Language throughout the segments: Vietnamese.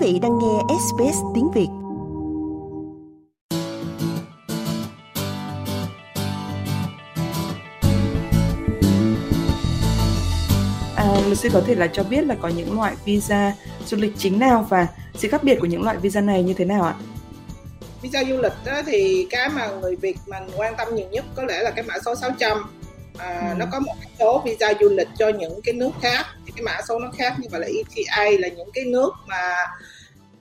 vị đang nghe SBS tiếng Việt. À, luật sư có thể là cho biết là có những loại visa du lịch chính nào và sự khác biệt của những loại visa này như thế nào ạ? Visa du lịch thì cái mà người Việt mình quan tâm nhiều nhất có lẽ là cái mã số 600 à, ừ. nó có một cái số visa du lịch cho những cái nước khác. Thì cái mã số nó khác như vậy là ETA là những cái nước mà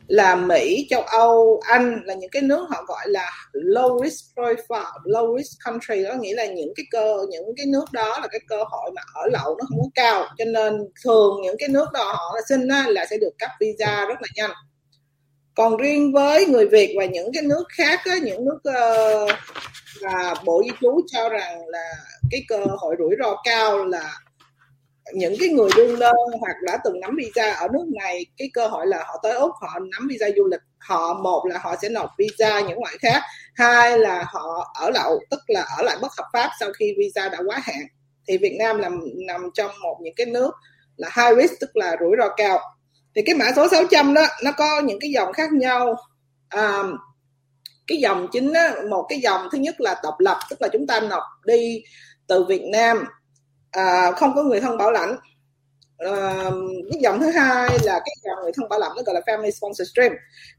là Mỹ, châu Âu, Anh là những cái nước họ gọi là low risk profile, low risk country. Đó nghĩa là những cái cơ những cái nước đó là cái cơ hội mà ở lậu nó không có cao. Cho nên thường những cái nước đó họ xin là sẽ được cấp visa rất là nhanh. Còn riêng với người Việt và những cái nước khác á, những nước uh, là bộ di trú cho rằng là cái cơ hội rủi ro cao là những cái người đương đơn hoặc đã từng nắm visa ở nước này cái cơ hội là họ tới úc họ nắm visa du lịch. Họ một là họ sẽ nộp visa những loại khác hai là họ ở lậu tức là ở lại bất hợp pháp sau khi visa đã quá hạn. Thì việt nam nằm nằm trong một những cái nước là high risk tức là rủi ro cao. Thì cái mã số 600 đó nó có những cái dòng khác nhau. À, cái dòng chính đó, một cái dòng thứ nhất là độc lập tức là chúng ta nộp đi từ Việt Nam. À, không có người thân bảo lãnh. À, cái dòng thứ hai là cái dòng người thân bảo lãnh nó gọi là family sponsor stream.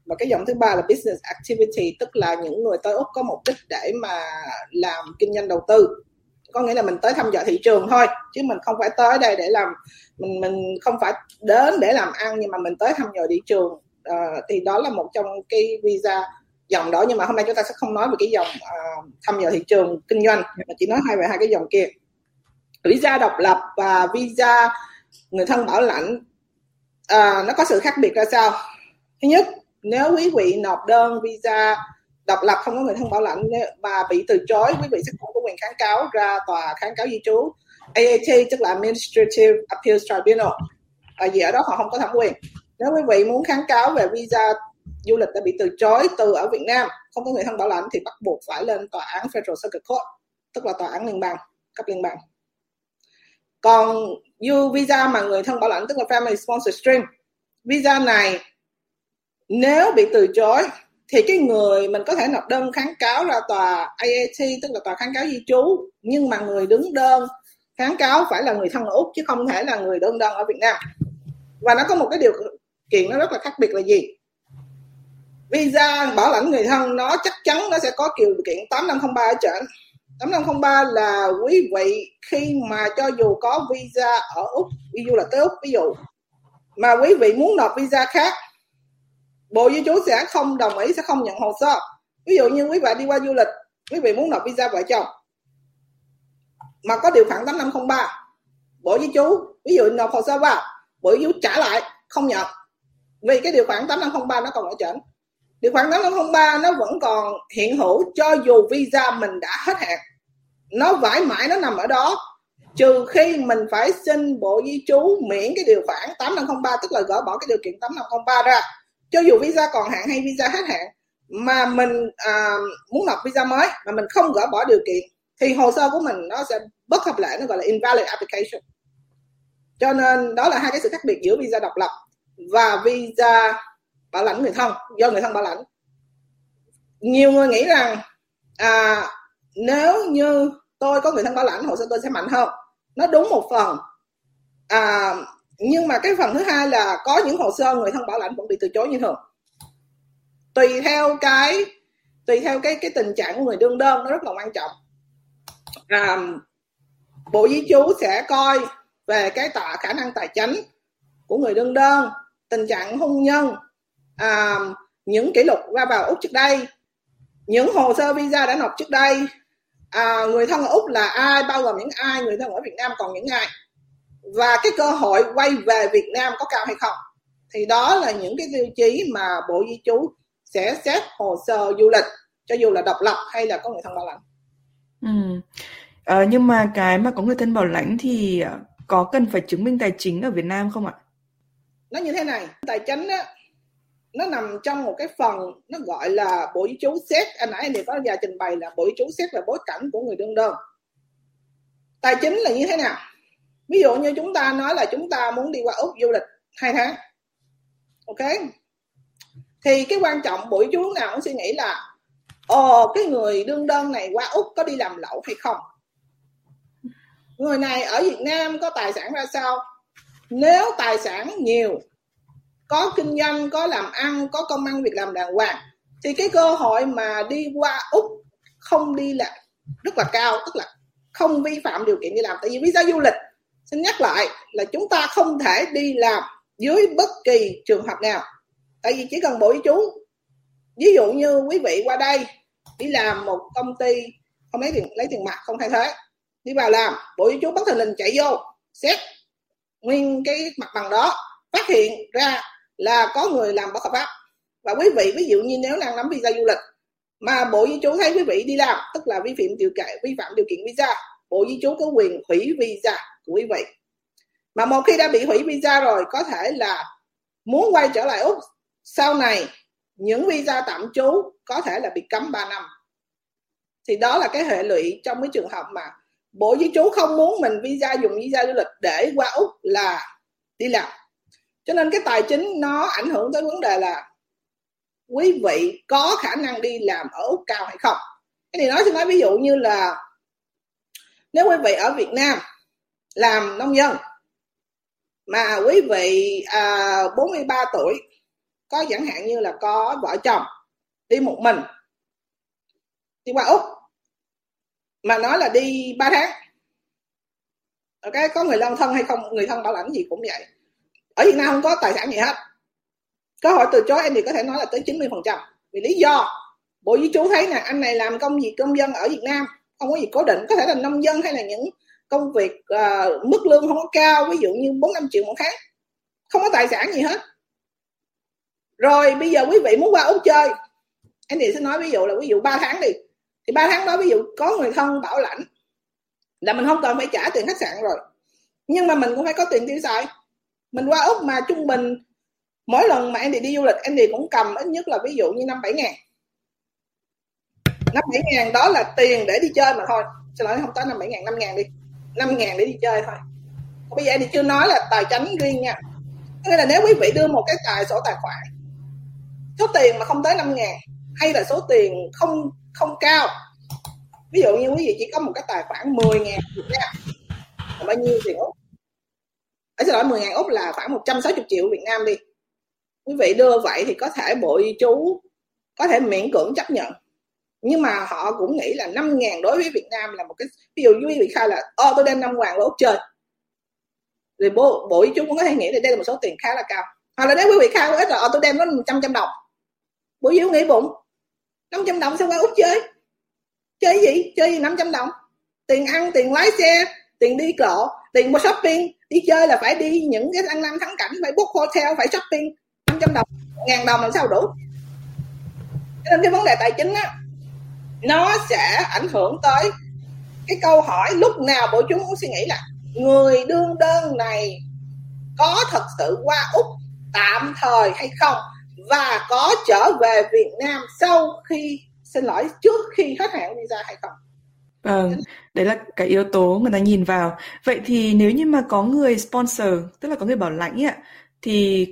Và cái dòng thứ ba là business activity tức là những người tới úc có mục đích để mà làm kinh doanh đầu tư. Có nghĩa là mình tới thăm dò thị trường thôi chứ mình không phải tới đây để làm mình mình không phải đến để làm ăn nhưng mà mình tới thăm dò thị trường. À, thì đó là một trong cái visa dòng đó nhưng mà hôm nay chúng ta sẽ không nói về cái dòng uh, thăm dò thị trường kinh doanh mà chỉ nói hai về hai cái dòng kia. Visa độc lập và visa người thân bảo lãnh. Uh, nó có sự khác biệt ra sao? Thứ nhất nếu quý vị nộp đơn visa độc lập không có người thân bảo lãnh mà bị từ chối quý vị sẽ không có quyền kháng cáo ra tòa kháng cáo di trú. AAT tức là Administrative Appeals Tribunal. Ở vì ở đó họ không có thẩm quyền. Nếu quý vị muốn kháng cáo về visa du lịch đã bị từ chối từ ở Việt Nam. Không có người thân bảo lãnh thì bắt buộc phải lên tòa án Federal Circuit Court, tức là tòa án liên bang, cấp liên bang. Còn du visa mà người thân bảo lãnh, tức là Family Sponsor Stream, visa này nếu bị từ chối thì cái người mình có thể nộp đơn kháng cáo ra tòa AAT tức là tòa kháng cáo di trú. Nhưng mà người đứng đơn kháng cáo phải là người thân ở Úc, chứ không thể là người đơn đơn ở Việt Nam. Và nó có một cái điều kiện nó rất là khác biệt là gì? Visa bảo lãnh người thân, nó chắc chắn nó sẽ có điều kiện 8503 ở trên. 8503 là quý vị khi mà cho dù có visa ở Úc, ví dụ là tới Úc ví dụ, mà quý vị muốn nộp visa khác, Bộ Di trú sẽ không đồng ý, sẽ không nhận hồ sơ. Ví dụ như quý vị đi qua du lịch, quý vị muốn nộp visa vợ chồng, mà có điều khoản 8503 Bộ Di trú, ví dụ nộp hồ sơ vào, Bộ Di trú trả lại, không nhận. Vì cái điều khoản 8503 nó còn ở trên điều khoản 8503 nó vẫn còn hiện hữu cho dù visa mình đã hết hạn. Nó vãi mãi nó nằm ở đó. Trừ khi mình phải xin bộ di trú miễn cái điều khoản 8503 tức là gỡ bỏ cái điều kiện 8503 ra. Cho dù visa còn hạn hay visa hết hạn mà mình à, muốn nộp visa mới mà mình không gỡ bỏ điều kiện thì hồ sơ của mình nó sẽ bất hợp lệ nó gọi là invalid application. Cho nên đó là hai cái sự khác biệt giữa visa độc lập và visa bảo lãnh người thân do người thân bảo lãnh. Nhiều người nghĩ rằng à, nếu như tôi có người thân bảo lãnh hồ sơ tôi sẽ mạnh hơn. Nó đúng một phần. À, nhưng mà cái phần thứ hai là có những hồ sơ người thân bảo lãnh vẫn bị từ chối như thường. Tùy theo cái tùy theo cái cái tình trạng của người đương đơn nó rất là quan trọng. À, bộ di trú sẽ coi về cái tạ khả năng tài chính của người đương đơn tình trạng hôn nhân à, những kỷ lục ra vào úc trước đây những hồ sơ visa đã nộp trước đây à, người thân ở úc là ai bao gồm những ai người thân ở việt nam còn những ai và cái cơ hội quay về việt nam có cao hay không thì đó là những cái tiêu chí mà bộ di trú sẽ xét hồ sơ du lịch cho dù là độc lập hay là có người thân bảo lãnh ừ. à, nhưng mà cái mà có người thân bảo lãnh thì có cần phải chứng minh tài chính ở Việt Nam không ạ? Nó như thế này, tài chính á, nó nằm trong một cái phần, nó gọi là bộ chú xét. Anh nãy thì có giờ trình bày là bộ chú xét là bối cảnh của người đương đơn. Tài chính là như thế nào? Ví dụ như chúng ta nói là chúng ta muốn đi qua úc du lịch hai tháng, ok? Thì cái quan trọng buổi chú nào cũng suy nghĩ là ồ cái người đương đơn này qua úc có đi làm lậu hay không? Người này ở việt nam có tài sản ra sao? Nếu tài sản nhiều có kinh doanh, có làm ăn, có công ăn việc làm đàng hoàng, thì cái cơ hội mà đi qua úc không đi là rất là cao, tức là không vi phạm điều kiện đi làm. Tại vì visa du lịch, xin nhắc lại là chúng ta không thể đi làm dưới bất kỳ trường hợp nào. Tại vì chỉ cần bộ chú ví dụ như quý vị qua đây đi làm một công ty không lấy tiền lấy tiền mặt, không thay thế. Đi vào làm, bộ chú bất thình lình chạy vô, xét nguyên cái mặt bằng đó, phát hiện ra là có người làm bất hợp pháp. Và quý vị, ví dụ như nếu đang nắm visa du lịch, mà bộ di trú thấy quý vị đi làm, tức là vi phạm điều kiện, vi phạm điều kiện visa, bộ di trú có quyền hủy visa của quý vị. Mà một khi đã bị hủy visa rồi, có thể là muốn quay trở lại úc, sau này những visa tạm trú có thể là bị cấm 3 năm. Thì đó là cái hệ lụy trong cái trường hợp mà bộ di trú không muốn mình visa, dùng visa du lịch để qua úc là đi làm cho nên cái tài chính nó ảnh hưởng tới vấn đề là quý vị có khả năng đi làm ở úc cao hay không. Cái này nói xin nói ví dụ như là nếu quý vị ở việt nam làm nông dân mà quý vị à, 43 tuổi có chẳng hạn như là có vợ chồng đi một mình đi qua úc mà nói là đi 3 tháng ok có người thân thân hay không người thân bảo lãnh gì cũng vậy ở Việt Nam không có tài sản gì hết. Cơ hội từ chối em thì có thể nói là tới 90 phần trăm. Vì lý do bộ di chú thấy nè anh này làm công việc công dân ở Việt Nam không có gì cố định có thể là nông dân hay là những công việc uh, mức lương không có cao ví dụ như bốn năm triệu một tháng. Không có tài sản gì hết. Rồi bây giờ quý vị muốn qua úc chơi anh thì sẽ nói ví dụ là ví dụ 3 tháng đi. Thì ba tháng đó ví dụ có người thân bảo lãnh là mình không cần phải trả tiền khách sạn rồi. Nhưng mà mình cũng phải có tiền tiêu xài mình qua úc mà trung bình mỗi lần mà em đi du lịch em đi cũng cầm ít nhất là ví dụ như năm bảy ngàn. Năm bảy ngàn đó là tiền để đi chơi mà thôi. Xin lỗi, không tới năm bảy ngàn, năm ngàn đi. năm ngàn để đi chơi thôi. Bây giờ thì chưa nói là tài chính riêng nha. Nghĩa là nếu quý vị đưa một cái tài, sổ tài khoản, số tiền mà không tới năm ngàn, hay là số tiền không không cao, ví dụ như quý vị chỉ có một cái tài khoản 10 ngàn nha à, là bao nhiêu tiền úc ở xin lỗi 10 ngàn úc là khoảng 160 triệu việt nam đi. Quý vị đưa vậy thì có thể bộ y chú, có thể miễn cưỡng chấp nhận. Nhưng mà họ cũng nghĩ là 5 ngàn đối với Việt Nam là một cái, ví dụ như quý vị khai là ô tôi đem năm hoàng vào Úc chơi. Thì bộ bộ y chú cũng có thể nghĩ là đây là một số tiền khá là cao. Hoặc là nếu quý vị khai ít là ờ, tôi đem nó 100 trăm đồng. Bộ y chú nghĩ bụng. 500 đồng sao qua Úc chơi? Chơi gì? Chơi gì 500 đồng? Tiền ăn, tiền lái xe, tiền đi cộ tiền mua shopping đi chơi là phải đi những cái ăn năm thắng cảnh, phải book hotel, phải shopping. 500 đồng, ngàn đồng làm sao đủ? Cho nên cái vấn đề tài chính á, nó sẽ ảnh hưởng tới cái câu hỏi lúc nào bộ chúng cũng suy nghĩ là người đương đơn này có thật sự qua úc tạm thời hay không và có trở về Việt Nam sau khi, xin lỗi, trước khi hết hạn visa hay không? Ờ, đấy là cái yếu tố người ta nhìn vào. Vậy thì nếu như mà có người sponsor, tức là có người bảo lãnh ấy thì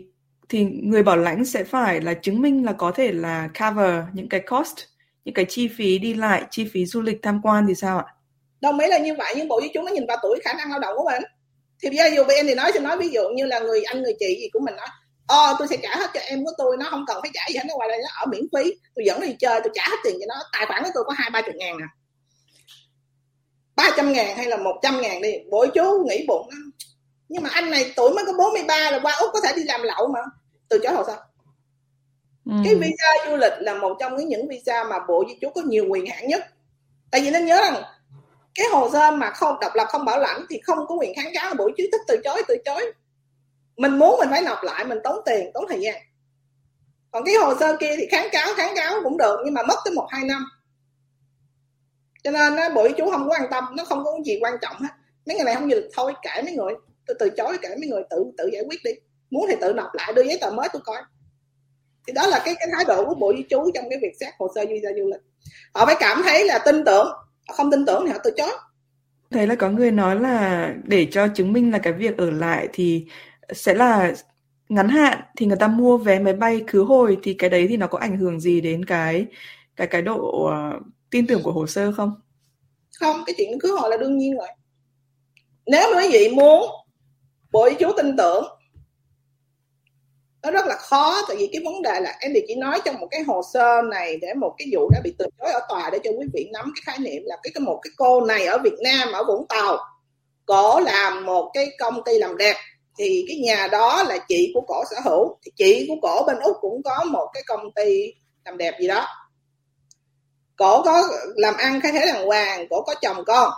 thì người bảo lãnh sẽ phải là chứng minh là có thể là cover những cái cost, những cái chi phí đi lại, chi phí du lịch tham quan thì sao ạ? Đồng ý là như vậy, nhưng bộ với chúng nó nhìn vào tuổi khả năng lao động của mình. Thì bây giờ VN thì nói sẽ nói ví dụ như là người anh người chị gì của mình nói ờ tôi sẽ trả hết cho em của tôi nó không cần phải trả gì hết nó ngoài đây nó ở miễn phí tôi dẫn đi chơi tôi trả hết tiền cho nó tài khoản của tôi có hai ba chục ngàn nè à 300 ngàn hay là 100 ngàn đi Bội chú nghĩ bụng Nhưng mà anh này tuổi mới có 43 rồi qua Úc có thể đi làm lậu mà. Từ chối hồ sơ. Ừ. Cái visa du lịch là một trong những visa mà Bộ Di trú có nhiều quyền hạn nhất. Tại vì nên nhớ rằng cái hồ sơ mà không độc lập không bảo lãnh thì không có quyền kháng cáo bộ chú thích từ chối từ chối. Mình muốn mình phải nộp lại mình tốn tiền tốn thời gian. Còn cái hồ sơ kia thì kháng cáo kháng cáo cũng được nhưng mà mất tới một hai năm cho nên á, bộ chú không có quan tâm nó không có gì quan trọng hết. Mấy người này không được thôi kể mấy người tôi từ chối kể mấy người tự tự giải quyết đi. Muốn thì tự nộp lại đưa giấy tờ mới tôi coi. Thì đó là cái cái thái độ của bộ di chú trong cái việc xét hồ sơ visa du lịch. Họ phải cảm thấy là tin tưởng. Họ không tin tưởng thì họ từ chối. Thấy là có người nói là để cho chứng minh là cái việc ở lại thì sẽ là ngắn hạn thì người ta mua vé máy bay khứ hồi thì cái đấy thì nó có ảnh hưởng gì đến cái cái cái độ ờ, tin tưởng của hồ sơ không? Không, cái chuyện cưới hỏi là đương nhiên rồi. Nếu mà quý vị muốn bộ chú tin tưởng nó rất là khó tại vì cái vấn đề là em thì chỉ nói trong một cái hồ sơ này để một cái vụ đã bị từ chối ở tòa để cho quý vị nắm cái khái niệm là cái, cái một cái cô này ở Việt Nam ở Vũng Tàu cổ làm một cái công ty làm đẹp thì cái nhà đó là chị của cổ sở hữu thì chị của cổ bên úc cũng có một cái công ty làm đẹp gì đó cổ có làm ăn khai thế đàng hoàng cổ có chồng con.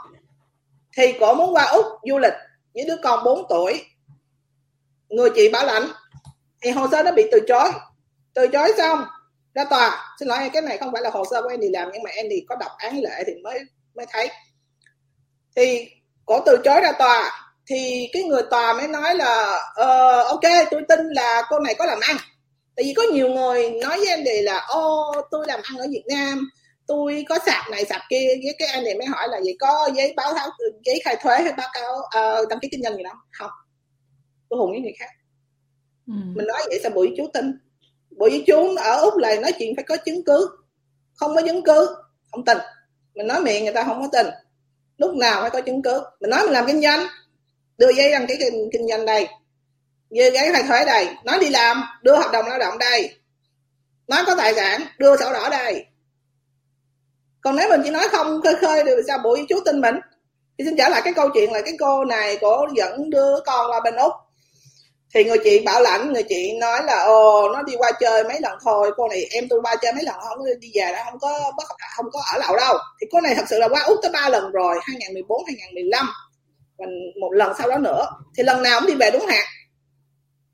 Thì cổ muốn qua úc du lịch với đứa con 4 tuổi. Người chị bảo lãnh thì hồ sơ nó bị từ chối. Từ chối xong ra tòa. Xin lỗi cái này không phải là hồ sơ của Andy làm nhưng mà Andy có đọc án lệ thì mới mới thấy. Thì cổ từ chối ra tòa. Thì cái người tòa mới nói là ờ, ok tôi tin là cô này có làm ăn. Tại vì có nhiều người nói với anh đi là ô tôi làm ăn ở Việt Nam tôi có sạp này sạp kia với cái anh này mới hỏi là gì có giấy báo cáo giấy khai thuế hay báo cáo uh, đăng ký kinh doanh gì đó? Không. Tôi hùng với người khác. Ừ. mình nói vậy sao bụi chú tin bụi chú ở úc là nói chuyện phải có chứng cứ. Không có chứng cứ không tin. Mình nói miệng người ta không có tin. Lúc nào phải có chứng cứ? Mình nói mình làm kinh doanh. Đưa giấy đăng ký kinh, kinh doanh đây. Đưa giấy khai thuế đây. Nói đi làm đưa hợp đồng lao động đây. Nói có tài sản đưa sổ đỏ đây còn nếu mình chỉ nói không khơi khơi thì sao? Bộ chú tin mình. Thì xin trở lại cái câu chuyện là cái cô này cổ dẫn đứa con qua bên úc. Thì người chị bảo lãnh, người chị nói là, ồ, nó đi qua chơi mấy lần thôi. Cô này em tôi qua chơi mấy lần, không có đi về đó không có không có ở lậu đâu. Thì cô này thật sự là qua úc tới ba lần rồi 2014 2015 và một lần sau đó nữa. Thì lần nào cũng đi về đúng hạn.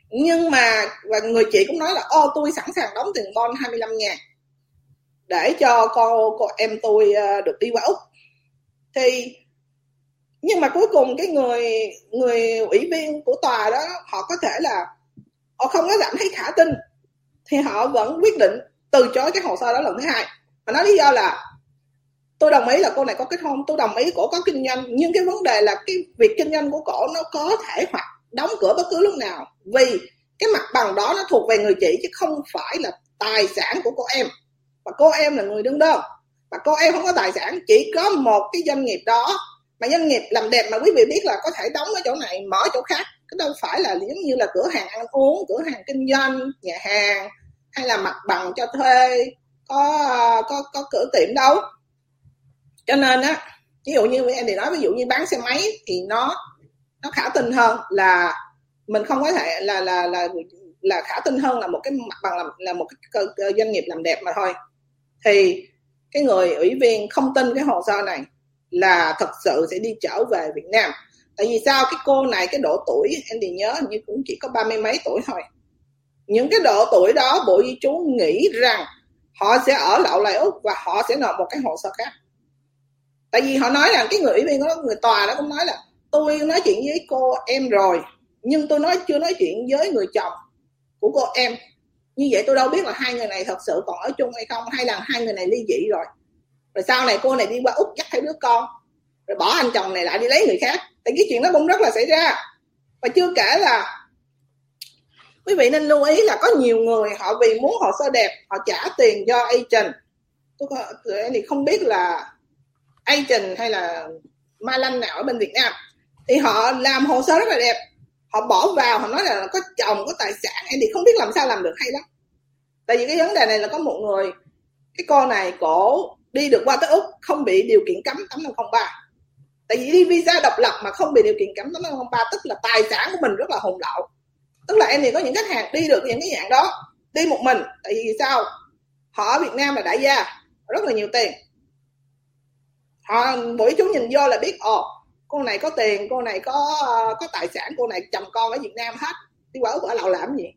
Nhưng mà, và người chị cũng nói là, ô, tôi sẵn sàng đóng tiền bon 25 ngàn để cho con cô em tôi à, được đi qua úc. Thì, nhưng mà cuối cùng cái người người ủy viên của tòa đó, họ có thể là họ không có cảm thấy khả tin, thì họ vẫn quyết định từ chối cái hồ sơ đó lần thứ hai. Và nói lý do là, tôi đồng ý là cô này có kết hôn, tôi đồng ý cổ có kinh doanh, nhưng cái vấn đề là cái việc kinh doanh của cổ nó có thể hoặc đóng cửa bất cứ lúc nào, vì cái mặt bằng đó nó thuộc về người chị, chứ không phải là tài sản của cô em và cô em là người đứng đơn. Và cô em không có tài sản chỉ có một cái doanh nghiệp đó. Mà doanh nghiệp làm đẹp mà quý vị biết là có thể đóng ở chỗ này mở chỗ khác. Cái đâu phải là giống như là cửa hàng ăn uống cửa hàng kinh doanh nhà hàng hay là mặt bằng cho thuê có có có cửa tiệm đâu. Cho nên á ví dụ như em thì nói ví dụ như bán xe máy thì nó nó khả tin hơn là mình không có thể là là là là khả tin hơn là một cái mặt bằng là, là một cái doanh nghiệp làm đẹp mà thôi thì cái người ủy viên không tin cái hồ sơ này là thật sự sẽ đi trở về Việt Nam. Tại vì sao cái cô này, cái độ tuổi, em thì nhớ như cũng chỉ có ba mươi mấy tuổi thôi. Những cái độ tuổi đó, bộ di chú nghĩ rằng họ sẽ ở lậu lại úc và họ sẽ nộp một cái hồ sơ khác. Tại vì họ nói rằng cái người ủy viên đó, người tòa đó cũng nói là, tôi nói chuyện với cô em rồi, nhưng tôi nói, chưa nói chuyện với người chồng của cô em như vậy tôi đâu biết là hai người này thật sự còn ở chung hay không, hay là hai người này ly dị rồi. Rồi sau này cô này đi qua úc dắt theo đứa con, rồi bỏ anh chồng này lại đi lấy người khác. Tại cái chuyện đó cũng rất là xảy ra. Và chưa kể là quý vị nên lưu ý là có nhiều người họ vì muốn hồ sơ đẹp, họ trả tiền cho agent. Tôi thì không biết là agent hay là ma lanh nào ở bên Việt Nam. Thì họ làm hồ sơ rất là đẹp họ bỏ vào, họ nói là có chồng, có tài sản, em thì không biết làm sao làm được, hay lắm. Tại vì cái vấn đề này là có một người, cái con này cổ đi được qua tới úc, không bị điều kiện cấm 8503 tại vì đi visa độc lập mà không bị điều kiện cấm 8503 tức là tài sản của mình rất là hùng lậu tức là em thì có những khách hàng đi được những cái dạng đó, đi một mình. Tại vì sao? Họ ở Việt Nam là đại gia, rất là nhiều tiền. Họ, mỗi chúng nhìn vô là biết, ồ cô này có tiền cô này có ờ, có tài sản cô này chồng con ở Việt Nam hết. Đi qua úc ở lậu làm gì?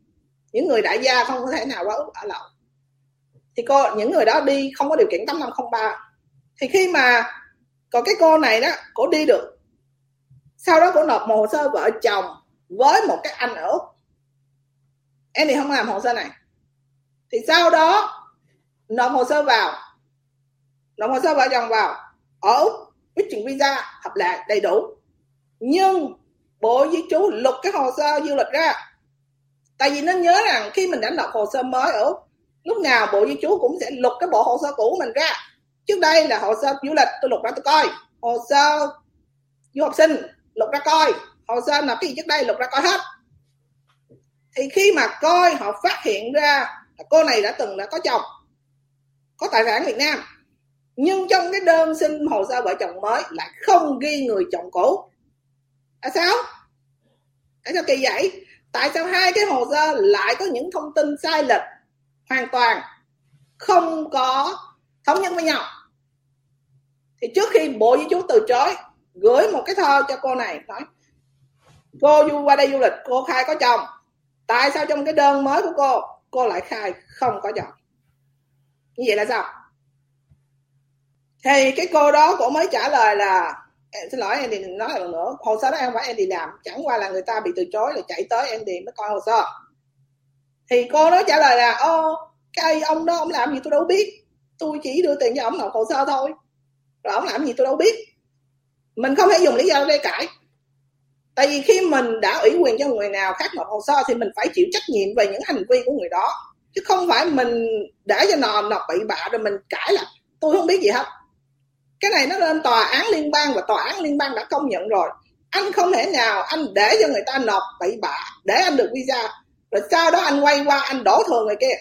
Những người đại gia không có thể nào qua úc ở lậu. Thì cô, những người đó đi không có điều kiện 8503 thì khi mà, còn cái cô này đó cổ đi được. Sau đó cổ nộp một hồ sơ vợ chồng với một cái anh ở úc. Em thì không làm hồ sơ này. Thì sau đó, nộp hồ sơ vào. Nộp hồ sơ vợ chồng vào. Ở úc cái trình visa hợp lệ đầy đủ. Nhưng bộ di trú lục cái hồ sơ du lịch ra. Tại vì nên nhớ rằng khi mình đã nộp hồ sơ mới ở lúc nào bộ di trú cũng sẽ lục cái bộ hồ sơ cũ của mình ra. Trước đây là hồ sơ du lịch, tôi lục ra tôi coi. Hồ sơ du học sinh lục ra coi. Hồ sơ nộp cái gì trước đây lục ra coi hết. Thì khi mà coi, họ phát hiện ra là cô này đã từng đã có chồng, có tài sản Việt Nam nhưng trong cái đơn xin hồ sơ vợ chồng mới lại không ghi người chồng cũ tại sao? Tại sao kỳ vậy? Tại sao hai cái hồ sơ lại có những thông tin sai lệch hoàn toàn không có thống nhất với nhau? Thì trước khi bộ di trú từ chối, gửi một cái thơ cho cô này, nói, cô du, qua đây du lịch, cô khai có chồng. Tại sao trong cái đơn mới của cô cô lại khai không có chồng? Như vậy là sao? Thì cái cô đó cũng mới trả lời là em xin lỗi, Andy nói lần nữa. Hồ sơ đó em phải Andy làm. Chẳng qua là người ta bị từ chối là chạy tới Andy mới coi hồ sơ. Thì cô đó trả lời là, ô, cái ông đó ông làm gì tôi đâu biết. Tôi chỉ đưa tiền cho ông nộp hồ sơ thôi. Rồi ông làm gì tôi đâu biết. Mình không thể dùng lý do để cãi. Tại vì khi mình đã ủy quyền cho người nào khác nộp hồ sơ thì mình phải chịu trách nhiệm về những hành vi của người đó. Chứ không phải mình để cho nọ nộp bị bạ rồi mình cãi là, tôi không biết gì hết cái này nó lên tòa án liên bang và tòa án liên bang đã công nhận rồi. Anh không thể nào anh để cho người ta nộp bậy bạ để anh được visa. Rồi sau đó anh quay qua anh đổ thừa người kia.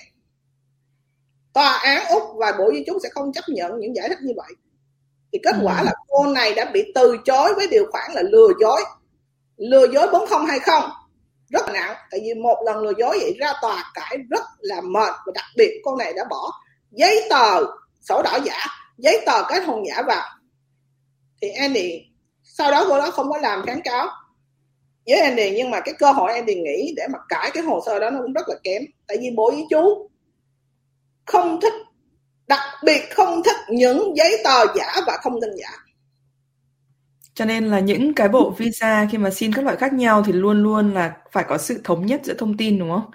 Tòa án úc và bộ di trú sẽ không chấp nhận những giải thích như vậy. Thì kết quả ừ. là cô này đã bị từ chối với điều khoản là lừa dối. Lừa dối 4020 rất là nặng tại vì một lần lừa dối vậy ra tòa cãi rất là mệt. Và đặc biệt cô này đã bỏ giấy tờ sổ đỏ giả giấy tờ kết hôn giả vào thì Andy, sau đó cô đó không có làm kháng cáo với Andy, nhưng mà cái cơ hội Andy nghĩ để mà cãi cái hồ sơ đó nó cũng rất là kém. Tại vì bố với chú không thích, đặc biệt không thích những giấy tờ giả và thông tin giả. Cho nên là những cái bộ visa khi mà xin các loại khác nhau thì luôn luôn là phải có sự thống nhất giữa thông tin, đúng không?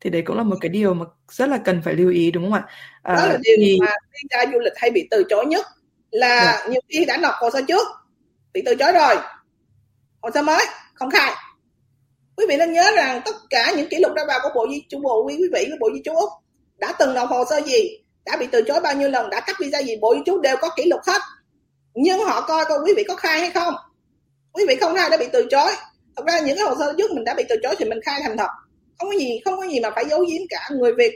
Thì đấy cũng là một cái điều mà rất là cần phải lưu ý đúng không ạ? À, đó là điều thì... mà visa du lịch hay bị từ chối nhất là. Dạ. nhiều khi đã nộp hồ sơ trước bị từ chối rồi hồ sơ mới không khai quý vị nên nhớ rằng tất cả những kỷ lục ra vào của bộ di trú bộ quý quý vị của bộ di trú úc đã từng nộp hồ sơ gì đã bị từ chối bao nhiêu lần đã cắt visa gì bộ di trú đều có kỷ lục hết nhưng họ coi coi quý vị có khai hay không quý vị không khai đã bị từ chối thật ra những cái hồ sơ trước mình đã bị từ chối thì mình khai thành thật không có gì, không có gì mà phải giấu giếm cả. Người việt,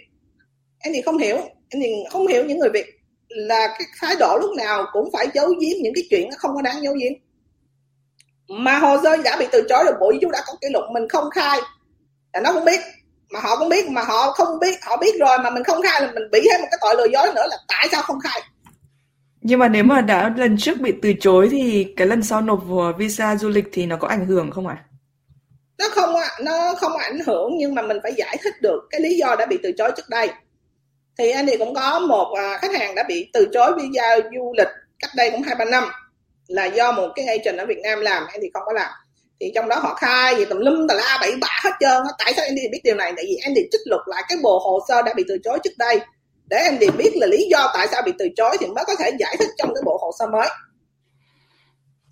em thì không hiểu. Em thì không hiểu những người việt là cái thái độ lúc nào cũng phải giấu giếm những cái chuyện nó không có đáng giấu giếm. Mà hồ sơ đã bị từ chối rồi bộ chú đã có kỷ lục mình không khai. Là nó không biết. Mà họ cũng biết, mà họ không biết, họ biết rồi mà mình không khai là mình bị thêm một cái tội lừa dối nữa là tại sao không khai? Nhưng mà nếu mà đã lần trước bị từ chối thì cái lần sau nộp visa du lịch thì nó có ảnh hưởng không ạ? À? Nó không nó không ảnh hưởng nhưng mà mình phải giải thích được cái lý do đã bị từ chối trước đây. Thì anh thì cũng có một à, khách hàng đã bị từ chối visa du lịch cách đây cũng hai ba năm là do một cái agent ở Việt Nam làm, anh thì không có làm. Thì trong đó họ khai gì tùm lum tà la bảy bạ hết trơn tại sao anh đi biết điều này? Tại vì anh đi trích lục lại cái bộ hồ sơ đã bị từ chối trước đây. Để anh Andy biết là lý do tại sao bị từ chối thì mới có thể giải thích trong cái bộ hồ sơ mới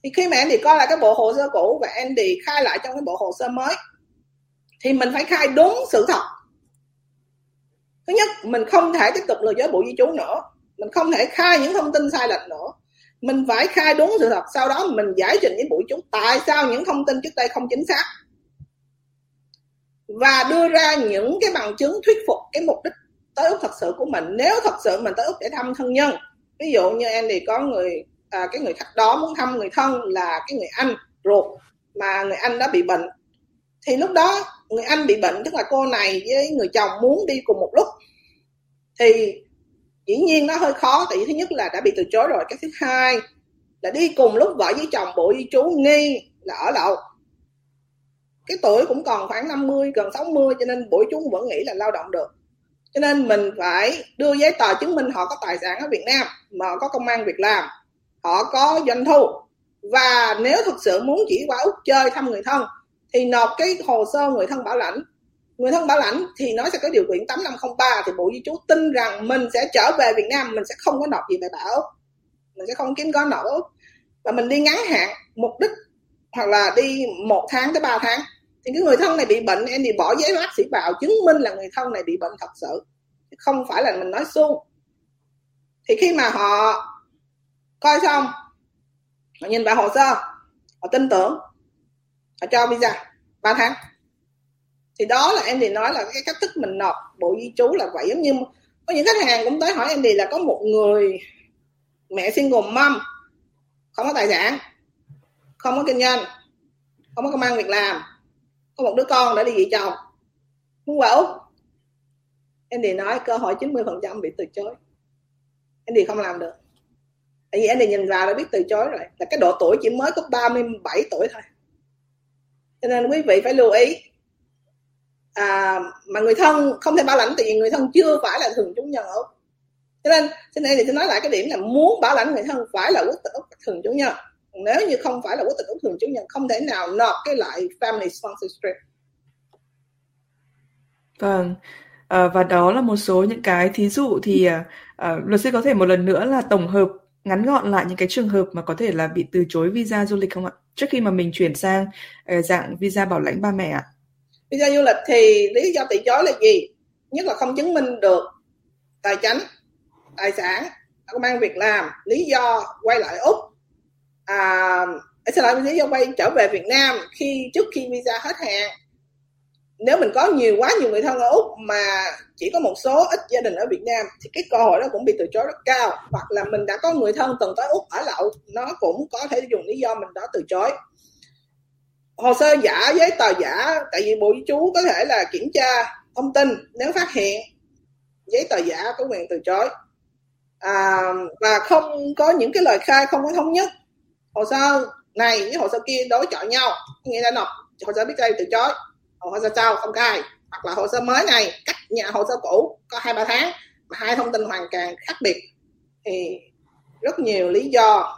thì khi mà Andy coi lại cái bộ hồ sơ cũ và Andy khai lại trong cái bộ hồ sơ mới, thì mình phải khai đúng sự thật. Thứ nhất, mình không thể tiếp tục lừa dối bộ di trú nữa. Mình không thể khai những thông tin sai lệch nữa. Mình phải khai đúng sự thật, sau đó mình giải trình với bộ chúng tại sao những thông tin trước đây không chính xác. Và đưa ra những cái bằng chứng thuyết phục cái mục đích tới úc thật sự của mình. Nếu thật sự mình tới úc để thăm thân nhân, ví dụ như em thì có người à, cái người khách đó muốn thăm người thân là cái người anh ruột mà người anh đã bị bệnh. Thì lúc đó người anh bị bệnh tức là cô này với người chồng muốn đi cùng một lúc. Thì dĩ nhiên nó hơi khó tại vì thứ nhất là đã bị từ chối rồi cái thứ hai là đi cùng lúc vợ với chồng bộ di trú nghi là ở lậu. Cái tuổi cũng còn khoảng 50 gần 60 cho nên buổi chú vẫn nghĩ là lao động được. Cho nên mình phải đưa giấy tờ chứng minh họ có tài sản ở Việt Nam mà họ có công an việc làm họ có doanh thu. Và nếu thực sự muốn chỉ qua úc chơi thăm người thân, thì nộp cái hồ sơ người thân bảo lãnh. Người thân bảo lãnh thì nó sẽ có điều kiện 8503 thì bộ di trú tin rằng mình sẽ trở về Việt Nam, mình sẽ không có nộp gì về bảo mình sẽ không kiếm có nộp và mình đi ngắn hạn, mục đích hoặc là đi một tháng tới ba tháng. Thì thì cái người thân này bị bệnh, em thì bỏ giấy bác sĩ vào chứng minh là người thân này bị bệnh thật sự. Không phải là mình nói suông. Thì khi mà họ coi xong họ nhìn vào hồ sơ. Họ tin tưởng. Họ cho visa. 3 tháng. Thì đó là em thì nói là cái cách thức mình nộp bộ di trú là vậy. Giống như có những khách hàng cũng tới hỏi em thì là có một người mẹ single mom không có tài sản không có kinh doanh không có công ăn việc làm có một đứa con đã đi dị chồng. Muốn bảo, úc. Em thì nói cơ hội 90 phần trăm bị từ chối. Em thì không làm được tại vì anh này nhìn vào đã biết từ chối rồi. Là cái độ tuổi chỉ mới có 37 tuổi thôi. Cho nên quý vị phải lưu ý. À, mà người thân không thể bảo lãnh tại vì người thân chưa phải là thường chủ nhân úc. Cho nên xin đây thì tôi nói lại cái điểm là muốn bảo lãnh người thân phải là quốc tịch úc thường chủ nhân. Nếu như không phải là quốc tịch úc thường chủ nhân không thể nào nộp cái loại family sponsorship. Vâng. À, và đó là một số những cái thí dụ thì à, à, luật sư có thể một lần nữa là tổng hợp ngắn gọn lại những cái trường hợp mà có thể là bị từ chối visa du lịch không ạ? Trước khi mà mình chuyển sang uh, dạng visa bảo lãnh ba mẹ ạ. Visa du lịch thì lý do từ chối là gì? Nhất là không chứng minh được tài chính tài sản công an việc làm lý do quay lại úc. À, xin lỗi lý do quay trở về việt nam khi trước khi visa hết hạn nếu mình có nhiều quá nhiều người thân ở úc mà chỉ có một số ít gia đình ở việt nam thì cái cơ hội đó cũng bị từ chối rất cao. Hoặc là mình đã có người thân từng tới úc ở lậu nó cũng có thể dùng lý do mình đó từ chối. Hồ sơ giả giấy tờ giả tại vì bộ di trú có thể là kiểm tra thông tin nếu phát hiện giấy tờ giả có quyền từ chối. À, và không có những cái lời khai không có thống nhất. Hồ sơ này với hồ sơ kia đối chọi nhau nghĩa là nộp hồ sơ biết đây từ chối hồ sơ sau không khai hoặc là hồ sơ mới này cách nhà hồ sơ cũ có hai ba tháng mà hai thông tin hoàn toàn khác biệt thì rất nhiều lý do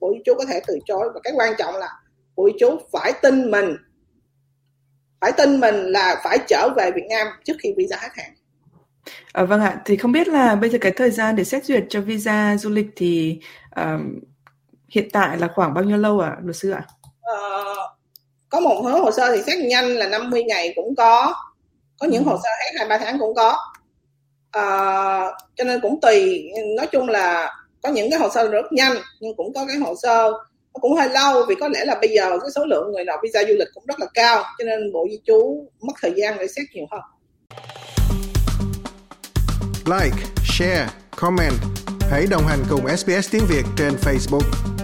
di trú có thể từ chối và cái quan trọng là di trú phải tin mình phải tin mình là phải trở về Việt Nam trước khi visa hết hạn. À, vâng ạ, thì không biết là bây giờ cái thời gian để xét duyệt cho visa du lịch thì uh, hiện tại là khoảng bao nhiêu lâu ạ, à, luật sư ạ? Uh, có một số hồ sơ thì xét nhanh là 50 ngày cũng có. Có những hồ sơ hết hai ba tháng cũng có. À, cho nên cũng tùy. Nói chung là có những cái hồ sơ rất nhanh nhưng cũng có cái hồ sơ nó cũng hơi lâu vì có lẽ là bây giờ cái số lượng người nộp visa du lịch cũng rất là cao cho nên bộ di trú mất thời gian để xét nhiều hơn. Like share comment. Hãy đồng hành cùng SBS tiếng Việt trên Facebook